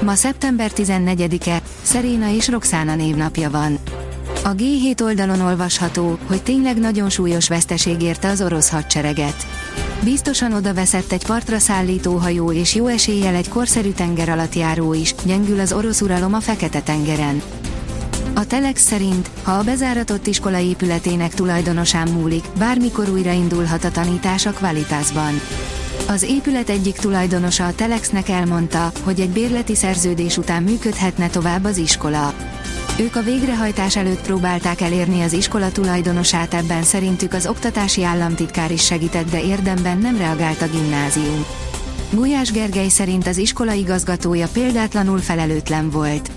Ma szeptember 14-e, Szeréna és Roxana névnapja van. A G7 oldalon olvasható, hogy tényleg nagyon súlyos veszteség érte az orosz hadsereget. Biztosan oda veszett egy partra szállító hajó és jó eséllyel egy korszerű tengeralattjáró is, gyengül az orosz uralom a Fekete-tengeren. A Telex szerint, ha a bezáratott iskola épületének tulajdonosán múlik, bármikor újraindulhat a tanítás a kvalitásban. Az épület egyik tulajdonosa a Telexnek elmondta, hogy egy bérleti szerződés után működhetne tovább az iskola. Ők a végrehajtás előtt próbálták elérni az iskola tulajdonosát ebben szerintük az oktatási államtitkár is segített, de érdemben nem reagált a gimnázium. Gulyás Gergely szerint az iskola igazgatója példátlanul felelőtlen volt.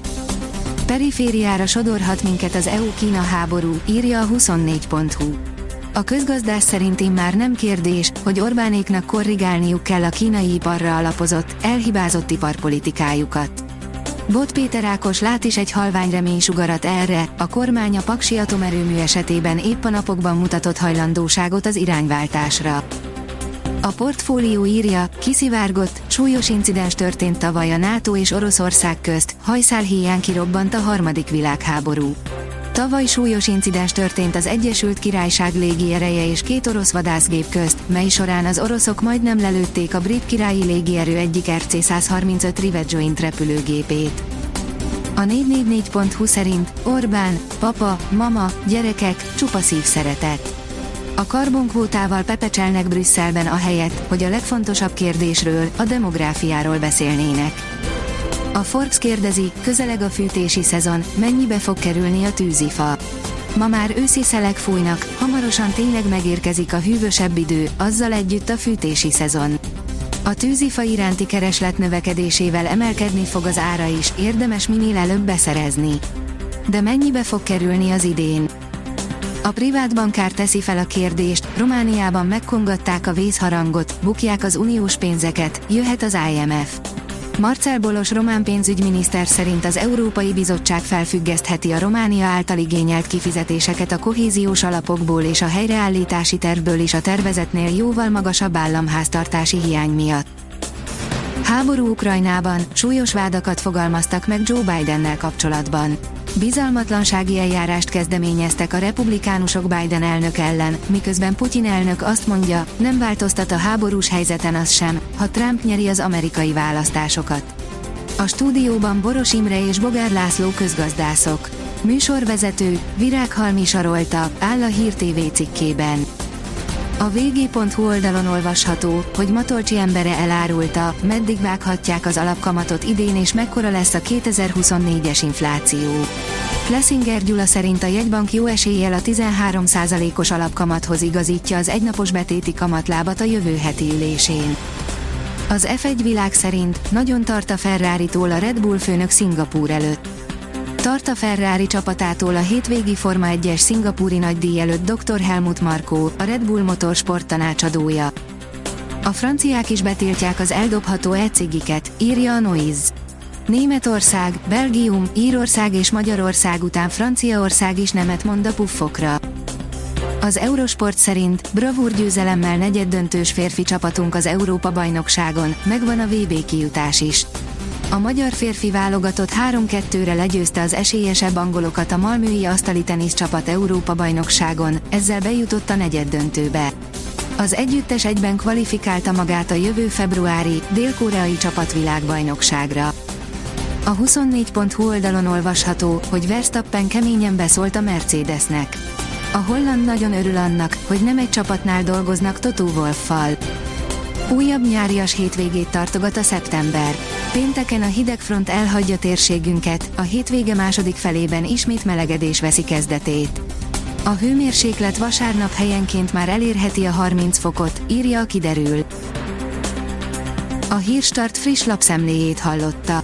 Perifériára sodorhat minket az EU-Kína háború, írja a 24.hu. A közgazdás szerint már nem kérdés, hogy Orbánéknak korrigálniuk kell a kínai iparra alapozott, elhibázott iparpolitikájukat. Bot Péter Ákos lát is egy halvány reménysugarat erre, a kormány a Paksi atomerőmű esetében épp a napokban mutatott hajlandóságot az irányváltásra. A portfólió írja, kiszivárgott, súlyos incidens történt tavaly a NATO és Oroszország közt, hajszál hiány kirobbant a harmadik világháború. Tavaly súlyos incidens történt az Egyesült Királyság légiereje és két orosz vadászgép közt, mely során az oroszok majdnem lelőtték a brit királyi légierő egyik RC-135 Rivet Joint repülőgépét. A 444.hu szerint Orbán, papa, mama, gyerekek, csupa szív szeretet. A karbonkvótával pepecselnek Brüsszelben a helyet, hogy a legfontosabb kérdésről, a demográfiáról beszélnének. A Forbes kérdezi, közeleg a fűtési szezon, mennyibe fog kerülni a tűzifa. Ma már őszi szelek fújnak, hamarosan tényleg megérkezik a hűvösebb idő, azzal együtt a fűtési szezon. A tűzifa iránti kereslet növekedésével emelkedni fog az ára is, érdemes minél előbb beszerezni. De mennyibe fog kerülni az idén? A privát bankár teszi fel a kérdést, Romániában megkongatták a vészharangot, bukják az uniós pénzeket, jöhet az IMF. Marcel Bolos román pénzügyminiszter szerint az Európai Bizottság felfüggesztheti a Románia által igényelt kifizetéseket a kohéziós alapokból és a helyreállítási tervből is a tervezetnél jóval magasabb államháztartási hiány miatt. Háború Ukrajnában súlyos vádakat fogalmaztak meg Joe Bidennel kapcsolatban. Bizalmatlansági eljárást kezdeményeztek a republikánusok Biden elnök ellen, miközben Putyin elnök azt mondja, nem változtat a háborús helyzeten az sem, ha Trump nyeri az amerikai választásokat. A stúdióban Boros Imre és Bogár László közgazdászok. Műsorvezető, Virághalmi Sarolta, áll a Hír TV cikkében. A vg.hu oldalon olvasható, hogy Matolcsi embere elárulta, meddig vághatják az alapkamatot idén és mekkora lesz a 2024-es infláció. Lessinger Gyula szerint a jegybank jó eséllyel a 13%-os alapkamathoz igazítja az egynapos betéti kamatlábat a jövő heti ülésén. Az F1 világ szerint nagyon tart a Ferrari-tól a Red Bull főnök Szingapúr előtt. Tart a Ferrari csapatától a hétvégi Forma 1-es szingapúri nagydíj előtt dr. Helmut Markó, a Red Bull Motorsport tanácsadója. A franciák is betiltják az eldobható e-cigiket, írja a Noise. Németország, Belgium, Írország és Magyarország után Franciaország is nemet mond a puffokra. Az Eurosport szerint bravúr győzelemmel negyeddöntős férfi csapatunk az Európa-bajnokságon, megvan a VB kijutás is. A magyar férfi válogatott 3-2-re legyőzte az esélyesebb angolokat a Malmői asztali tenisz csapat Európa-bajnokságon, ezzel bejutott a negyeddöntőbe. Az együttes egyben kvalifikálta magát a jövő februári, dél-koreai csapatvilágbajnokságra. A 24.hu oldalon olvasható, hogy Verstappen keményen beszólt a Mercedesnek. A holland nagyon örül annak, hogy nem egy csapatnál dolgoznak Toto Wolffal. Újabb nyárias hétvégét tartogat a szeptember. Pénteken a hidegfront elhagyja térségünket, a hétvége második felében ismét melegedés veszi kezdetét. A hőmérséklet vasárnap helyenként már elérheti a 30 fokot, írja a kiderül. A Hírstart friss lapszemléjét hallotta.